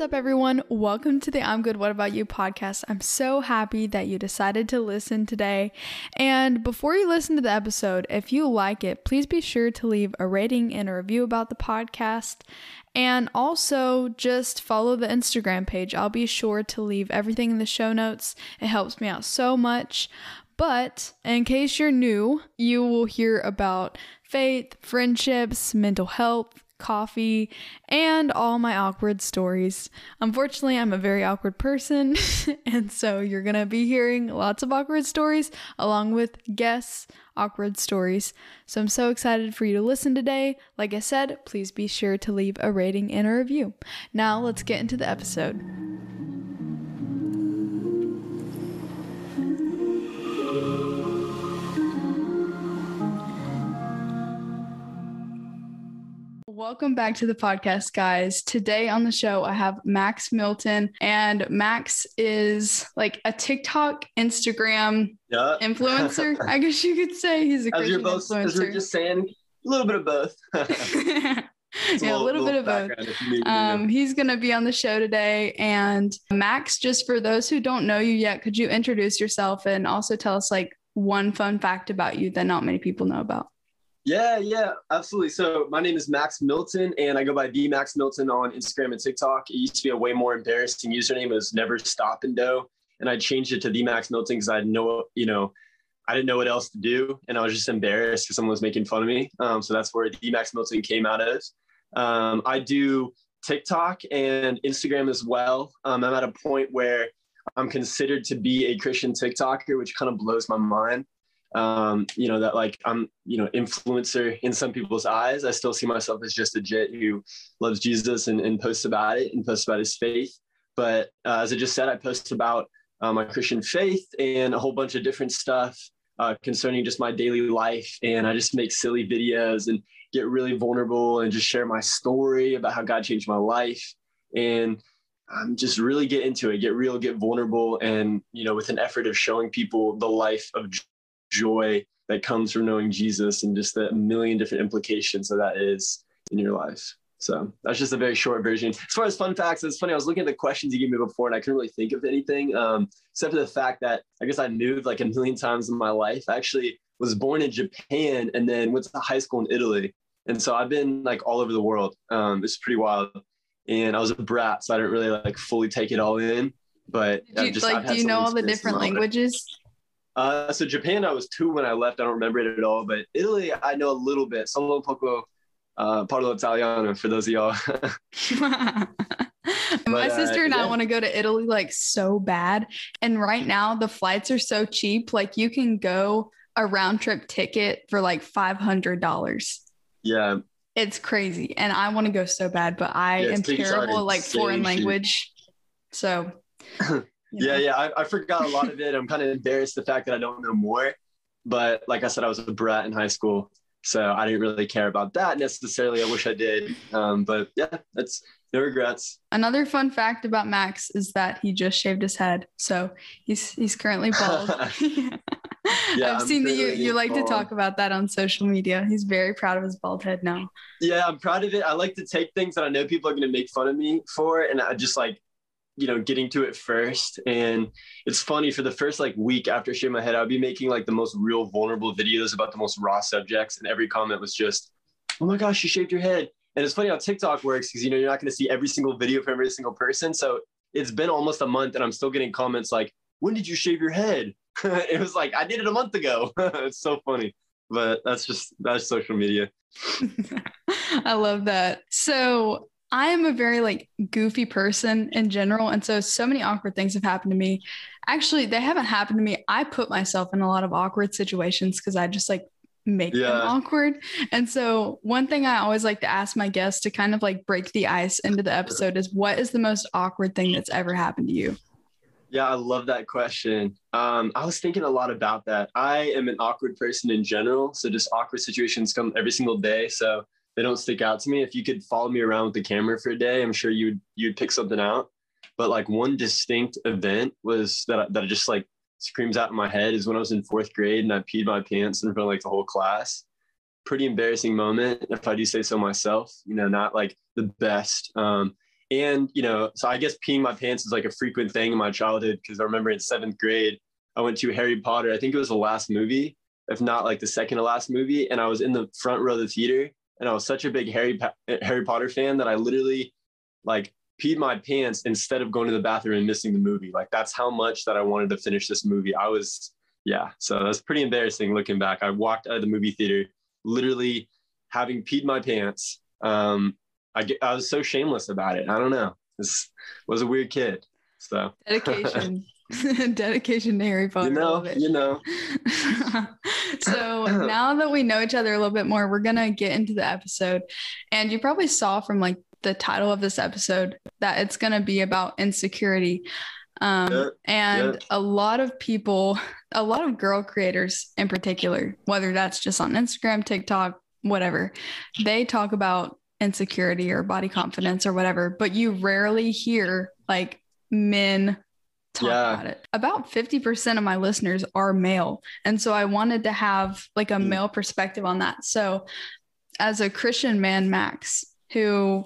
What's up, everyone? Welcome to the I'm Good, What About You podcast. I'm so happy that you decided to listen today. And before you listen to the episode, if you like it, please be sure to leave a rating and a review about the podcast. And also just follow the Instagram page. I'll be sure to leave everything in the show notes. It helps me out so much. But in case you're new, you will hear about faith, friendships, mental health, coffee, and all my awkward stories. Unfortunately, I'm a very awkward person, and so you're gonna be hearing lots of awkward stories along with guests' awkward stories. So I'm so excited for you to listen today. Like I said, please be sure to leave a rating and a review. Now, let's get into the episode. Welcome back to the podcast, guys. Today on the show, I have Max Milton, and Max is like a TikTok, Instagram Yeah. influencer. I guess you could say he's a As you're Christian both, as we're just saying, a little bit of both. It's yeah, a little bit of both. background if you need to know. Um, he's going to be on the show today. And Max, just for those who don't know you yet, could you introduce yourself and also tell us like one fun fact about you that not many people know about? Yeah, yeah, absolutely. So my name is Max Milton, and I go by the Max Milton on Instagram and TikTok. It used to be a way more embarrassing username. It was Never Stop and Do, and I changed it to the Max Milton because I had no, you know, I didn't know what else to do, and I was just embarrassed because someone was making fun of me. Um, so that's where the Max Milton came out of. Um, I do TikTok and Instagram as well. Um, I'm at a point where I'm considered to be a Christian TikToker, which kind of blows my mind um, you know, that like I'm, you know, influencer in some people's eyes. I still see myself as just a jit who loves Jesus and, and posts about it and posts about his faith. But uh, as I just said, I post about uh, my Christian faith and a whole bunch of different stuff uh, concerning just my daily life. And I just make silly videos and get really vulnerable and just share my story about how God changed my life. And um, just really get into it, get real, get vulnerable, and you know, with an effort of showing people the life of joy that comes from knowing Jesus and just the million different implications that that is in your life. So that's just a very short version. As far as fun facts, it's funny. I was looking at the questions you gave me before, and I couldn't really think of anything um, except for the fact that I guess I moved like a million times in my life. I actually was born in Japan and then went to high school in Italy, and so I've been like all over the world. Um, it's pretty wild. And I was a brat, so I didn't really like fully take it all in. But Do you, just- like, do you know all the different languages? Uh, so Japan, I was two when I left. I don't remember it at all. But Italy, I know a little bit. Solo poco uh, parlo italiano for those of y'all. My But, uh, sister and I want to go to Italy like so bad. And right now the flights are so cheap. Like you can go a round trip ticket for like $500. yeah, It's crazy. And I want to go so bad, but I Yeah, am terrible at like foreign language. So, yeah, know. yeah. I, I forgot a lot of it. I'm kind of embarrassed the fact that I don't know more. But like I said, I was a brat in high school, so I didn't really care about that necessarily. I wish I did. Um, but yeah, that's no regrets. Another fun fact about Max is that he just shaved his head. So he's he's currently bald. Yeah, I've I'm seen that you, you like to talk about that on social media. He's very proud of his bald head now. Yeah, I'm proud of it. I like to take things that I know people are going to make fun of me for, and I just like, you know, getting to it first. And it's funny for the first like week after shaving my head, I'd be making like the most real vulnerable videos about the most raw subjects, and every comment was just, "Oh my gosh, you shaved your head." And it's funny how TikTok works because you know you're not going to see every single video from every single person. So it's been almost a month, and I'm still getting comments like, "When did you shave your head?" it was like I did it a month ago. it's so funny, but that's just that's social media. I love that. So I am a very like goofy person in general. And so so many awkward things have happened to me. Actually, they haven't happened to me. I put myself in a lot of awkward situations because I just like make them awkward. And so one thing I always like to ask my guests to kind of like break the ice into the episode is what is the most awkward thing that's ever happened to you? Yeah, I love that question. Um, I was thinking a lot about that. I am an awkward person in general. So just awkward situations come every single day. So they don't stick out to me. If you could follow me around with the camera for a day, I'm sure you'd you'd pick something out. But like one distinct event was that that just like screams out in my head is when I was in fourth grade and I peed my pants in front of like the whole class. Pretty embarrassing moment, if I do say so myself. You know, not like the best. Um, and you know, so I guess peeing my pants is like a frequent thing in my childhood because I remember in seventh grade, I went to Harry Potter. I think it was the last movie, if not like the second to last movie, and I was in the front row of the theater, and I was such a big Harry Harry Potter fan that I literally like peed my pants instead of going to the bathroom and missing the movie. Like that's how much that I wanted to finish this movie. I was yeah, so that's pretty embarrassing looking back. I walked out of the movie theater literally having peed my pants. Um, I get, I was so shameless about it. I don't know. This was a weird kid. So dedication, dedication to Harry Potter. You know, you know. so now that we know each other a little bit more, we're gonna get into the episode, and you probably saw from like the title of this episode that it's gonna be about insecurity. Um, yeah, and yeah. a lot of people, a lot of girl creators in particular, whether that's just on Instagram, TikTok, whatever, they talk about insecurity or body confidence or whatever, but you rarely hear like men talk yeah. about it. About 50% of my listeners are male. And so I wanted to have like a mm. male perspective on that. So as a Christian man, Max, who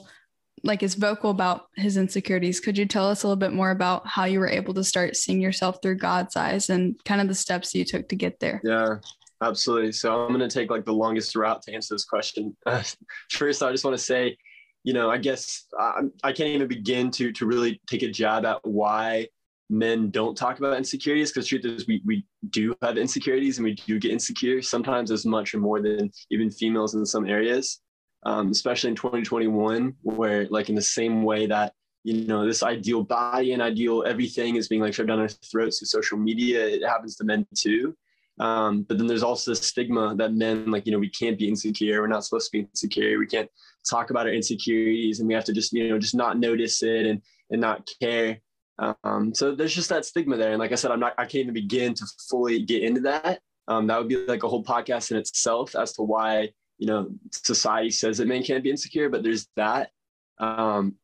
like is vocal about his insecurities, could you tell us a little bit more about how you were able to start seeing yourself through God's eyes and kind of the steps you took to get there? Yeah. Absolutely. So I'm going to take like the longest route to answer this question. Uh, first, I just want to say, you know, I guess I, I can't even begin to to really take a jab at why men don't talk about insecurities because truth is we we do have insecurities and we do get insecure sometimes as much or more than even females in some areas um, especially in 2021 where like in the same way that you know this ideal body and ideal everything is being like shoved down our throats through social media it happens to men too um, but then there's also the stigma that men, like, you know, we can't be insecure. We're not supposed to be insecure. We can't talk about our insecurities and we have to just, you know, just not notice it and, and not care. Um, so there's just that stigma there. And like I said, I'm not, I can't even begin to fully get into that. Um, that would be like a whole podcast in itself as to why, you know, society says that men can't be insecure, but there's that. Um,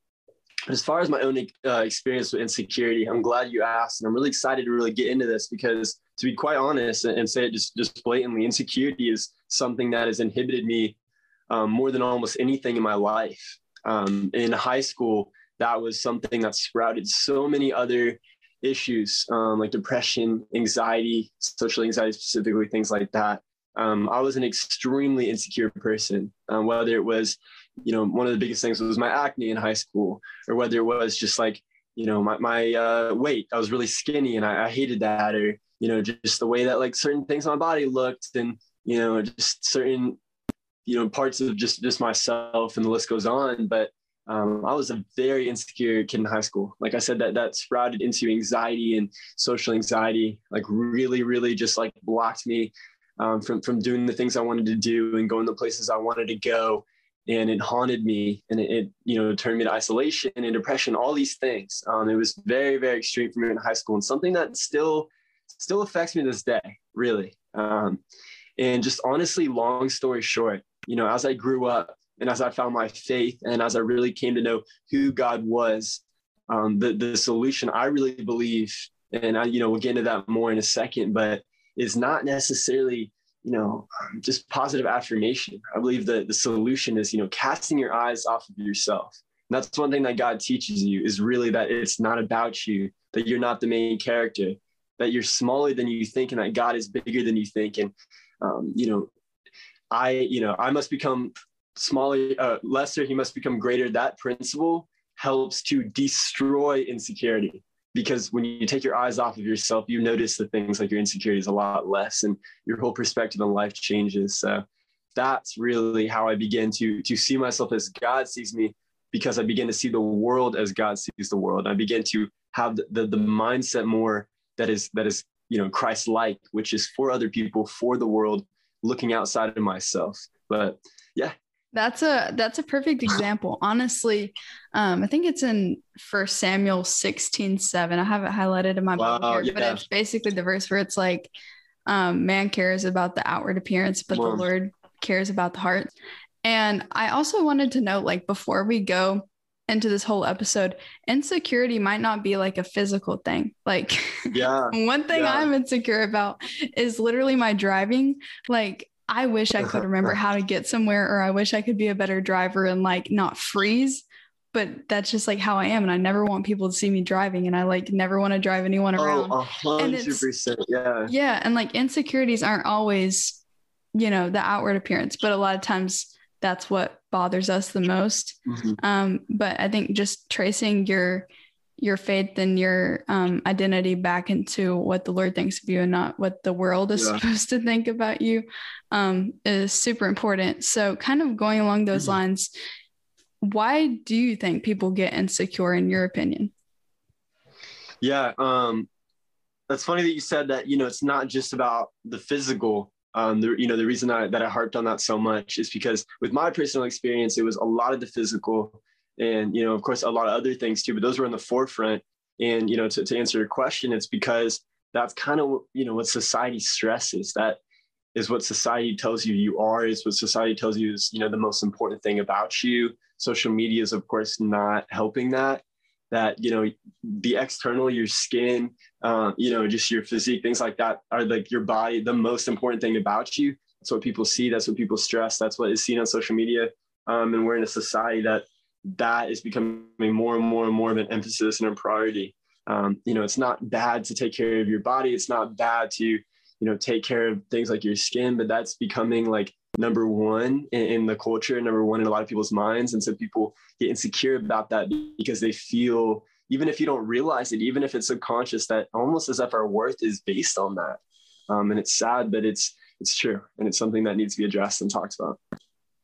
as far as my own uh, experience with insecurity, I'm glad you asked, and I'm really excited to really get into this because, to be quite honest and, say it just just blatantly, insecurity is something that has inhibited me um, more than almost anything in my life. Um, in high school, that was something that sprouted so many other issues um, like depression, anxiety, social anxiety specifically, things like that. Um, I was an extremely insecure person, um, whether it was you know, one of the biggest things was my acne in high school, or whether it was just like, you know, my, my uh, weight. I was really skinny and I, I hated that, or, you know, just the way that like certain things on my body looked and, you know, just certain, you know, parts of just, just myself and the list goes on. But um, I was a very insecure kid in high school. Like I said, that that sprouted into anxiety and social anxiety, like really, really just like blocked me um, from from doing the things I wanted to do and going the places I wanted to go. And it haunted me and it, it, you know turned me to isolation and depression all these things. Um, it was very very extreme for me in high school and something that still still affects me to this day really. Um, and just honestly long story short you know as i grew up and as i found my faith and as i really came to know who god was um, the, the solution i really believe and i you know we'll get into that more in a second but is not necessarily you know, just positive affirmation. I believe that the solution is, you know, casting your eyes off of yourself. And that's one thing that God teaches you is really that it's not about you, that you're not the main character, that you're smaller than you think, and that God is bigger than you think. And, um, you know, I, you know, I must become smaller, uh, lesser, he must become greater. That principle helps to destroy insecurity because when you take your eyes off of yourself, you notice the things like your insecurities a lot less and your whole perspective on life changes. So that's really how I begin to, to see myself as God sees me because I begin to see the world as God sees the world. I begin to have the, the, the mindset more that is, that is, you know, Christ-like, which is for other people, for the world, looking outside of myself. But yeah, that's a that's a perfect example. Honestly, um, I think it's in First Samuel 16, 7. I have it highlighted in my wow, Bible here, yeah. but it's basically the verse where it's like, um, man cares about the outward appearance, but the Lord cares about the heart. And I also wanted to note, like, before we go into this whole episode, insecurity might not be like a physical thing. Like, yeah, one thing yeah. I'm insecure about is literally my driving. Like, I wish I could remember how to get somewhere, or I wish I could be a better driver and like not freeze but that's just like how I am. And I never want people to see me driving and I like never want to drive anyone around. Oh, hundred percent. Yeah. Yeah. And like insecurities aren't always, you know, the outward appearance, but a lot of times that's what bothers us the most. Mm-hmm. Um, but I think just tracing your your faith and your um, identity back into what the Lord thinks of you and not what the world is yeah. supposed to think about you um, is super important. So, kind of going along those mm-hmm. lines, why do you think people get insecure in your opinion yeah um that's funny that you said that you know it's not just about the physical um the, you know the reason I, that i harped on that so much is because with my personal experience it was a lot of the physical and you know of course a lot of other things too but those were in the forefront. And you know to, to answer your question it's because that's kind of you know what society stresses. That is what society tells you you are is what society tells you is you know the most important thing about you. Social media is of course not helping that that you know the external your skin uh, you know just your physique things like that are like your body the most important thing about you. That's what people see that's what people stress that's what is seen on social media um, and we're in a society that that is becoming more and more and more of an emphasis and a priority um, you know it's not bad to take care of your body it's not bad to you know take care of things like your skin but that's becoming like number one in, in, the culture, number one in a lot of people's minds. And so people get insecure about that because they feel, even if you don't realize it, even if it's subconscious, that almost as if our worth is based on that. Um, and it's sad, but it's it's true, and it's something that needs to be addressed and talked about.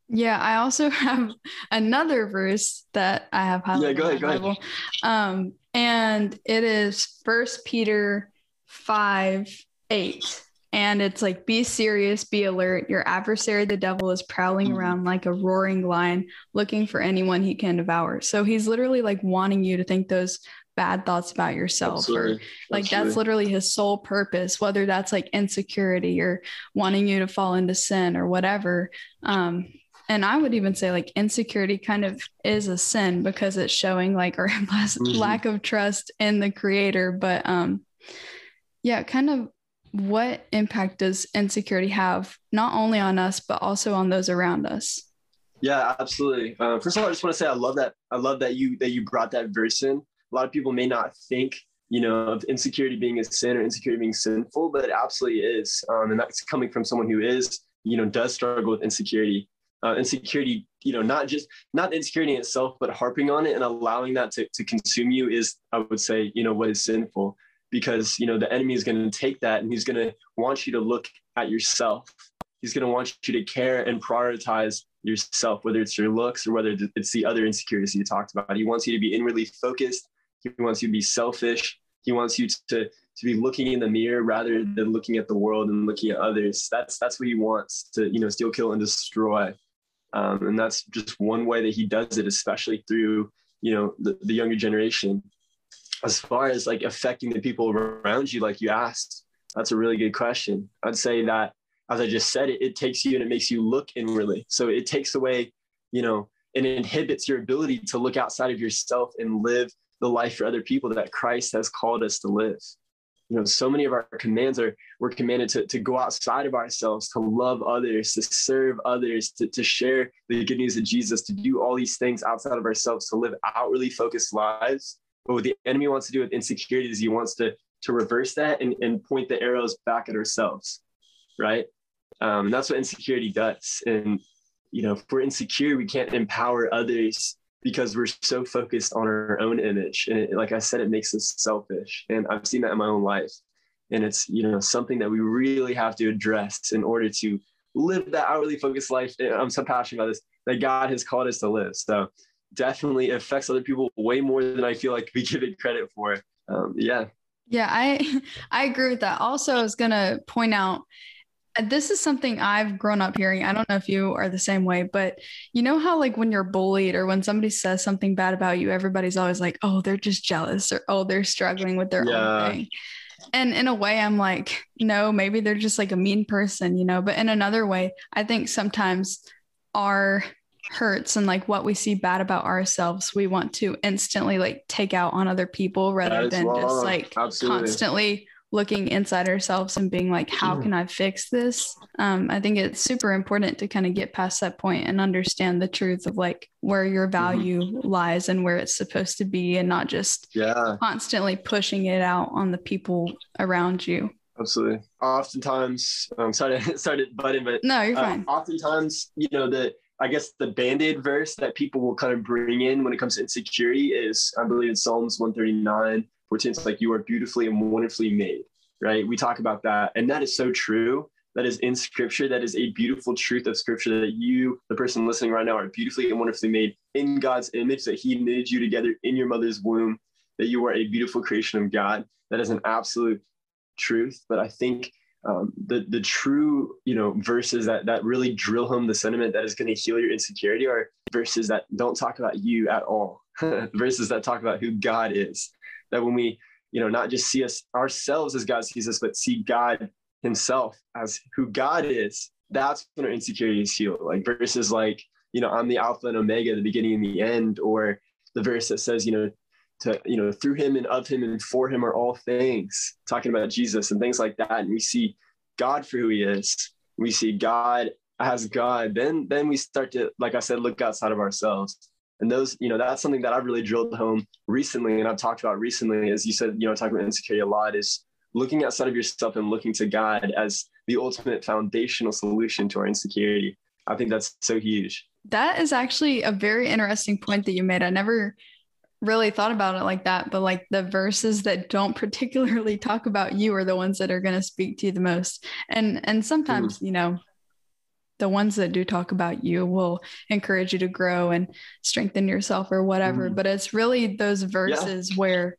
Yeah, I also have another verse that I have highlighted. Yeah, go ahead, go ahead. Um, and it is First Peter five eight and it's like be serious be alert your adversary the devil is prowling mm-hmm. around like a roaring lion looking for anyone he can devour so he's literally like wanting you to think those bad thoughts about yourself Absolutely. or like Absolutely. that's literally his sole purpose whether that's like insecurity or wanting you to fall into sin or whatever um and i would even say like insecurity kind of is a sin because it's showing like our mm-hmm. lack of trust in the creator. But um yeah kind of what impact does insecurity have not only on us but also on those around us? Yeah absolutely. Uh, first of all i just want to say i love that i love that you that you brought that verse in. A lot of people may not think you know of insecurity being a sin or insecurity being sinful but it absolutely is. Um, and that's coming from someone who is you know does struggle with insecurity uh, insecurity you know not just not insecurity in itself but harping on it and allowing that to, to consume you is i would say you know what is sinful. Because you know the enemy is going to take that and he's going to want you to look at yourself. He's going to want you to care and prioritize yourself whether it's your looks or whether it's the other insecurities you talked about. He wants you to be inwardly focused. He wants you to be selfish. He wants you to to be looking in the mirror rather than looking at the world and looking at others. That's that's what he wants to you know steal kill and destroy um, and that's just one way that he does it especially through you know the, the younger generation as far as like affecting the people around you, like you asked, that's a really good question. I'd say that, as I just said, it, it takes you and it makes you look inwardly. So it takes away, you know, and inhibits your ability to look outside of yourself and live the life for other people that Christ has called us to live. You know, so many of our commands are we're commanded to, to go outside of ourselves, to love others, to serve others, to, to share the good news of Jesus, to do all these things outside of ourselves, to live outwardly focused lives but what the enemy wants to do with insecurity is he wants to to reverse that and, and point the arrows back at ourselves, right? Um, that's what insecurity does. And you know, if we're insecure, we can't empower others because we're so focused on our own image. And it, like I said, it makes us selfish. And I've seen that in my own life. And it's you know something that we really have to address in order to live that outwardly focused life. I'm so passionate about this that God has called us to live. So definitely affects other people way more than I feel like we give it credit for. Um, yeah. Yeah, I I agree with that. Also, I was gonna point out this is something I've grown up hearing. I don't know if you are the same way, but you know how like when you're bullied or when somebody says something bad about you, everybody's always like, "Oh, they're just jealous," or "Oh, they're struggling with their yeah. own thing." And in a way, I'm like, no, maybe they're just like a mean person, you know. But in another way, I think sometimes our hurts and like what we see bad about ourselves, we want to instantly like take out on other people rather than wrong. just like Absolutely. constantly looking inside ourselves and being like, how can I fix this? Um, I think it's super important to kind of get past that point and understand the truth of like where your mm-hmm. value mm-hmm. lies and where it's supposed to be and not just yeah. constantly pushing it out on the people around you. Absolutely. Oftentimes, I'm sorry, sorry to butt in, but no, you're uh, fine. Oftentimes, you know, the I guess the band-aid verse that people will kind of bring in when it comes to insecurity is I believe in Psalms 139, 14. It's like you are beautifully and wonderfully made, right? We talk about that. And that is so true. That is in scripture. That is a beautiful truth of scripture that you, the person listening right now, are beautifully and wonderfully made in God's image, that He knitted you together in your mother's womb, that you are a beautiful creation of God. That is an absolute truth. But I think um, the the true you know verses that that really drill home the sentiment that is going to heal your insecurity are verses that don't talk about you at all verses that talk about who god is that when we you know not just see us ourselves as god sees us but see god himself as who god is that's when our insecurity is healed. Like verses like you know i'm the alpha and omega the beginning and the end or the verse that says you know to you know through him and of him and for him are all things talking about jesus and things like that. And we see god for who he is. We see god as god. Then then we start to like i said look outside of ourselves and those you know that's something that i've really drilled home recently and i've talked about recently as you said you know talking about insecurity a lot is looking outside of yourself and looking to god as the ultimate foundational solution to our insecurity i think that's so huge that is actually a very interesting point that you made i never really thought about it like that, but like the verses that don't particularly talk about you are the ones that are going to speak to you the most. And and sometimes, mm. you know, the ones that do talk about you will encourage you to grow and strengthen yourself or whatever, mm. but it's really those verses yeah. where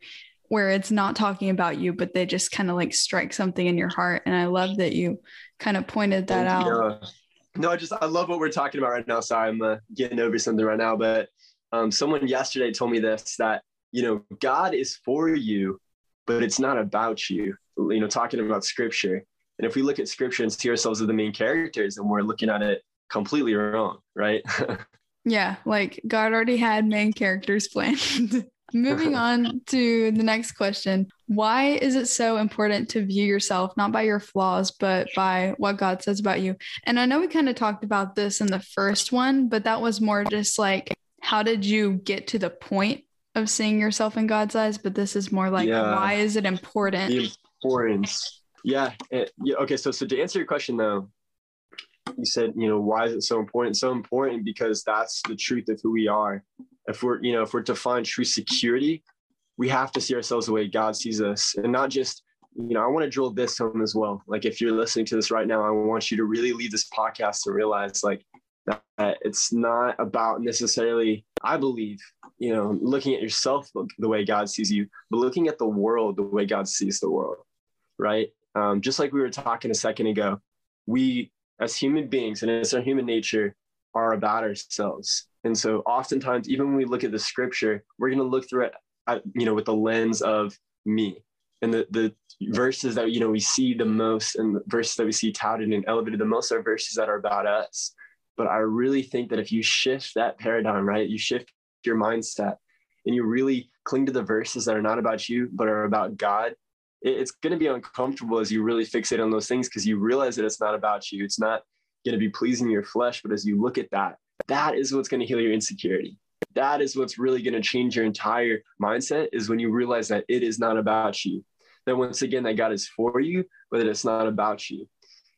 where it's not talking about you, but they just kind of like strike something in your heart. And I love that you kind of pointed that Thank out. You. No, I just I love what we're talking about right now. Sorry, I'm uh, getting over something right now, but um, someone yesterday told me this that you know God is for you, but it's not about you. You know, talking about Scripture, and if we look at Scripture and see ourselves as the main characters, and we're looking at it completely wrong, right? yeah, like God already had main characters planned. Moving on to the next question. Why is it so important to view yourself not by your flaws, but by what God says about you? And I know we kind of talked about this in the first one, but that was more just like how did you get to the point of seeing yourself in God's eyes? But this is more like, yeah. why is it important? The importance. Yeah. It, yeah. Okay. So, so to answer your question though, you said, you know, why is it so important? So important because that's the truth of who we are. If we're, you know, if we're to find true security, we have to see ourselves the way God sees us and not just, you know, I want to drill this home as well. Like if you're listening to this right now, I want you to really leave this podcast and realize like that it's not about necessarily i believe you know looking at yourself the way god sees you but looking at the world the way god sees the world right um, just like we were talking a second ago we as human beings and as our human nature are about ourselves. And so oftentimes even when we look at the scripture we're going to look through it at, you know with the lens of me. And the the verses that you know we see the most and the verses that we see touted and elevated the most are verses that are about us. But I really think that if you shift that paradigm, right, you shift your mindset and you really cling to the verses that are not about you, but are about God, it's going to be uncomfortable as you really fixate on those things because you realize that it's not about you. It's not going to be pleasing your flesh. But as you look at that, that is what's going to heal your insecurity. That is what's really going to change your entire mindset is when you realize that it is not about you. That once again, that God is for you, but that it's not about you.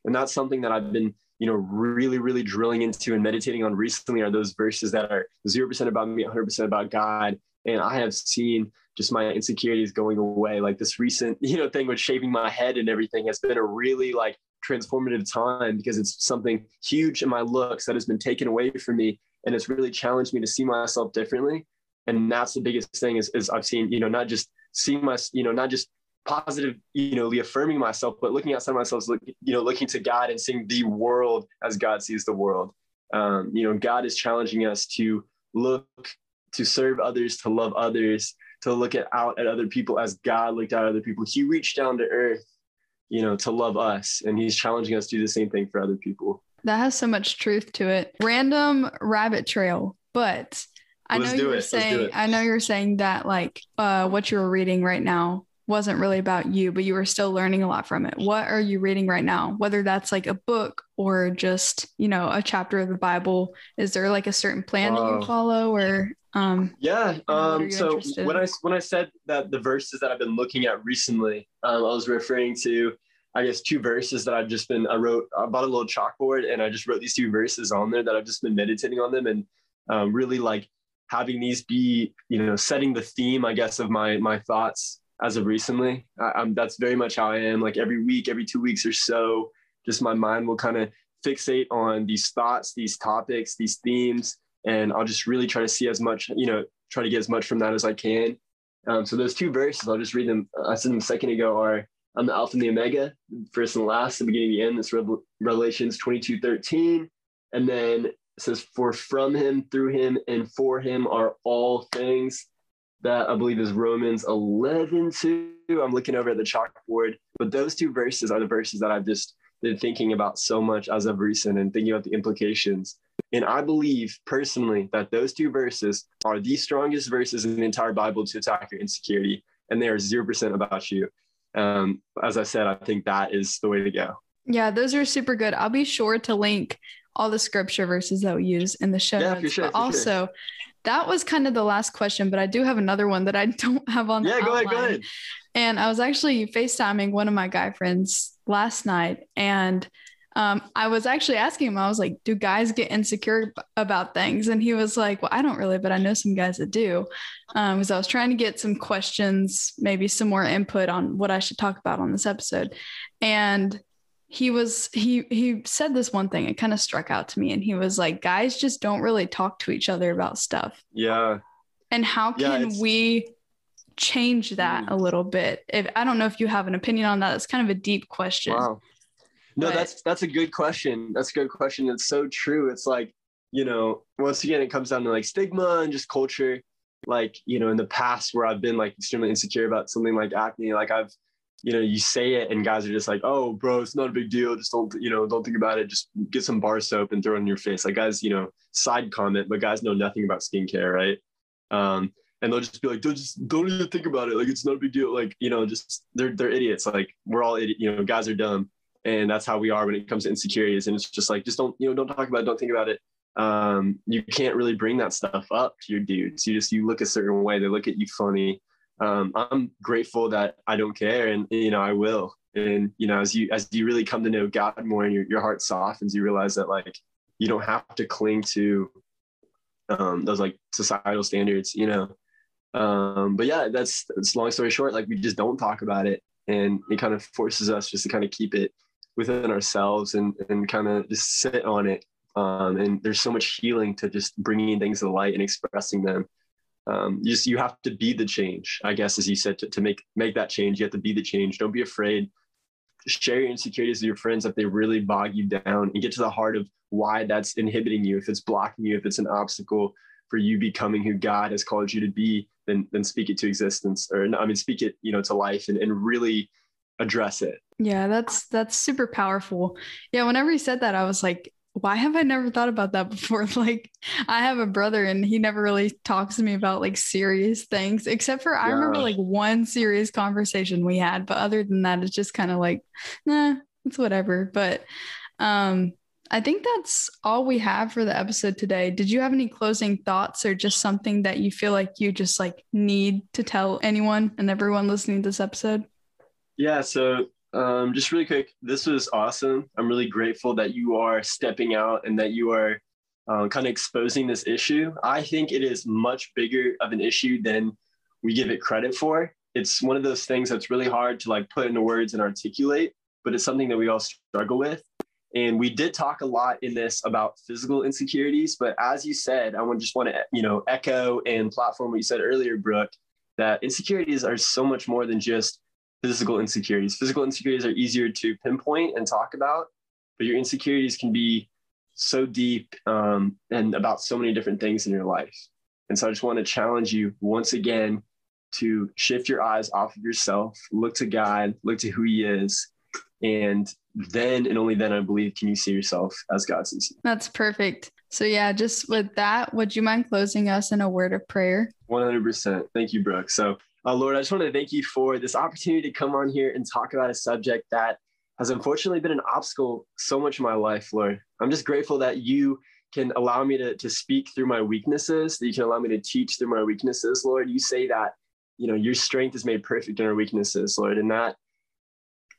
And that's something that I've been you know, really, really drilling into and meditating on recently are those verses that are 0% about me, 100% about God. And I have seen just my insecurities going away. Like this recent, you know, thing with shaving my head and everything has been a really like transformative time because it's something huge in my looks that has been taken away from me. And it's really challenged me to see myself differently. And that's the biggest thing is, is I've seen, you know, not just seeing my, you know, not just positive, you know, affirming myself, but looking outside of myself, look, you know, looking to God and seeing the world as God sees the world. Um, you know, God is challenging us to look, to serve others, to love others, to look at out at other people as God looked out at other people. He reached down to earth, you know, to love us, and He's challenging us to do the same thing for other people. That has so much truth to it. Random rabbit trail, but I know you were saying I know you're saying that like uh, what you're reading right now wasn't really about you, but you were still learning a lot from it. What are you reading right now? Whether that's like a book or just, you know, a chapter of the Bible. Is there like a certain plan that you follow or um yeah um so when i when i said that the verses that i've been looking at recently um, i was referring to i guess two verses that i've just been i wrote i bought a little chalkboard and i just wrote these two verses on there that i've just been meditating on them and um, really like having these be you know setting the theme i guess of my my thoughts as of recently. I, that's very much how i am. Like every week every two weeks or so just my mind will kind of fixate on these thoughts these topics these themes and i'll just really try to see as much you know try to get as much from that as i can um, so those two verses i'll just read them i said them a second ago are i'm the alpha and the omega first and last the beginning and the end this revelations 22 13 and then it says, For from him, through him, and for him are all things. That I believe is Romans 11 2. I'm looking over at the chalkboard. But those two verses are the verses that I've just been thinking about so much as of recent and thinking about the implications. And I believe personally that those two verses are the strongest verses in the entire Bible to attack your insecurity. And they are 0% about you. Um, as I said, I think that is the way to go. Yeah, those are super good. I'll be sure to link all the scripture verses that we use in the show yeah, notes. Sure, but also, sure. that was kind of the last question, but I do have another one that I don't have on. Yeah, go ahead, go ahead. And I was actually FaceTiming one of my guy friends last night, and um, I was actually asking him, I was like, do guys get insecure about things? And he was like, well, I don't really, but I know some guys that do. Um, because I was trying to get some questions, maybe some more input on what I should talk about on this episode. And he was he he said this one thing it kind of struck out to me and he was like guys just don't really talk to each other about stuff yeah and how can yeah, we change that mm. a little bit if i don't know if you have an opinion on that it's kind of a deep question wow no but, that's that's a good question that's a good question it's so true it's like you know once again it comes down to like stigma and just culture like you know in the past where i've been like extremely insecure about something like acne like i've you know, you say it and guys are just like, oh, bro, it's not a big deal. Just don't, you know, don't think about it. Just get some bar soap and throw it in your face. Like guys, you know, side comment, but guys know nothing about skincare, right? Um, and they'll just be like, don't just don't even think about it. Like it's not a big deal. Like, you know, just they're they're idiots. Like we're all idiot, you know, guys are dumb. And that's how we are when it comes to insecurities. And it's just like, just don't, you know, don't talk about it, don't think about it. Um, you can't really bring that stuff up to your dudes. You just you look a certain way, they look at you funny um, I'm grateful that I don't care and, you know, I will. And, you know, as you, as you really come to know God more and your, your heart softens, you realize that like, you don't have to cling to um, those like societal standards, you know? Um, but yeah, that's, that's long story short. Like we just don't talk about it and it kind of forces us just to kind of keep it within ourselves and, and kind of just sit on it. Um, and there's so much healing to just bringing things to light and expressing them um, you just you have to be the change i guess as you said to, to make make that change you have to be the change don't be afraid share your insecurities with your friends if they really bog you down and get to the heart of why that's inhibiting you if it's blocking you if it's an obstacle for you becoming who god has called you to be then then speak it to existence or i mean speak it you know to life and, and really address it yeah that's that's super powerful yeah whenever he said that i was like why have I never thought about that before? Like, I have a brother and he never really talks to me about like serious things, except for yeah. I remember like one serious conversation we had. But other than that, it's just kind of like, nah, it's whatever. But um, I think that's all we have for the episode today. Did you have any closing thoughts or just something that you feel like you just like need to tell anyone and everyone listening to this episode? Yeah. So um, just really quick, this was awesome. I'm really grateful that you are stepping out and that you are um, kind of exposing this issue. I think it is much bigger of an issue than we give it credit for. It's one of those things that's really hard to like put into words and articulate, but it's something that we all struggle with. And we did talk a lot in this about physical insecurities, but as you said, I just want to you know echo and platform what you said earlier, Brooke, that insecurities are so much more than just physical insecurities. Physical insecurities are easier to pinpoint and talk about, but your insecurities can be so deep um, and about so many different things in your life. And so I just want to challenge you once again to shift your eyes off of yourself, look to God, look to who He is. And then and only then, I believe, can you see yourself as God sees you. That's perfect. So, yeah, just with that, would you mind closing us in a word of prayer? 100%. Thank you, Brooke. So, Uh, Lord, I just want to thank you for this opportunity to come on here and talk about a subject that has unfortunately been an obstacle so much in my life, Lord. I'm just grateful that you can allow me to, to speak through my weaknesses, that you can allow me to teach through my weaknesses, Lord. You say that, you know, your strength is made perfect in our weaknesses, Lord. And that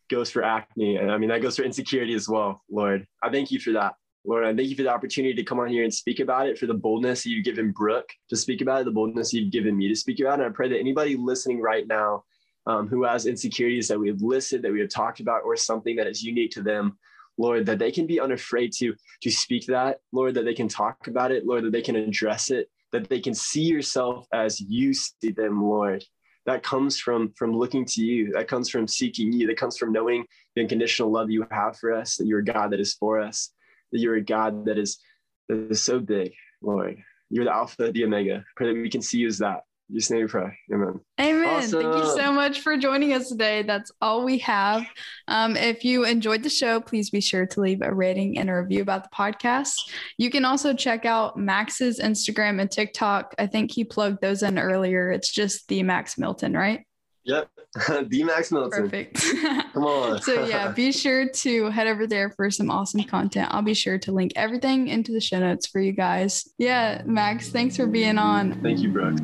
goes for acne. And I mean, that goes for insecurity as well, Lord. I thank you for that. Lord, I thank you for the opportunity to come on here and speak about it, for the boldness that you've given Brooke to speak about it, the boldness you've given me to speak about it. And I pray that anybody listening right now um, who has insecurities that we have listed, that we have talked about, or something that is unique to them, Lord, that they can be unafraid to, to speak that, Lord, that they can talk about it, Lord, that they can address it, that they can see yourself as you see them, Lord. That comes from from looking to you. That comes from seeking you. That comes from knowing the unconditional love you have for us. That you're God that is for us that you're a God that is that is so big, Lord. You're the Alpha, the Omega. Pray that we can see you as that. Just name you pray. Amen. Amen. Awesome. Thank you so much for joining us today. That's all we have. Um, if you enjoyed the show, please be sure to leave a rating and a review about the podcast. You can also check out Max's Instagram and TikTok. I think he plugged those in earlier. It's just the Max Milton, right? Yep. the Max Milton. Perfect. Come on. so yeah, be sure to head over there for some awesome content. I'll be sure to link everything into the show notes for you guys. Yeah, Max, thanks for being on. Thank you, Brooke.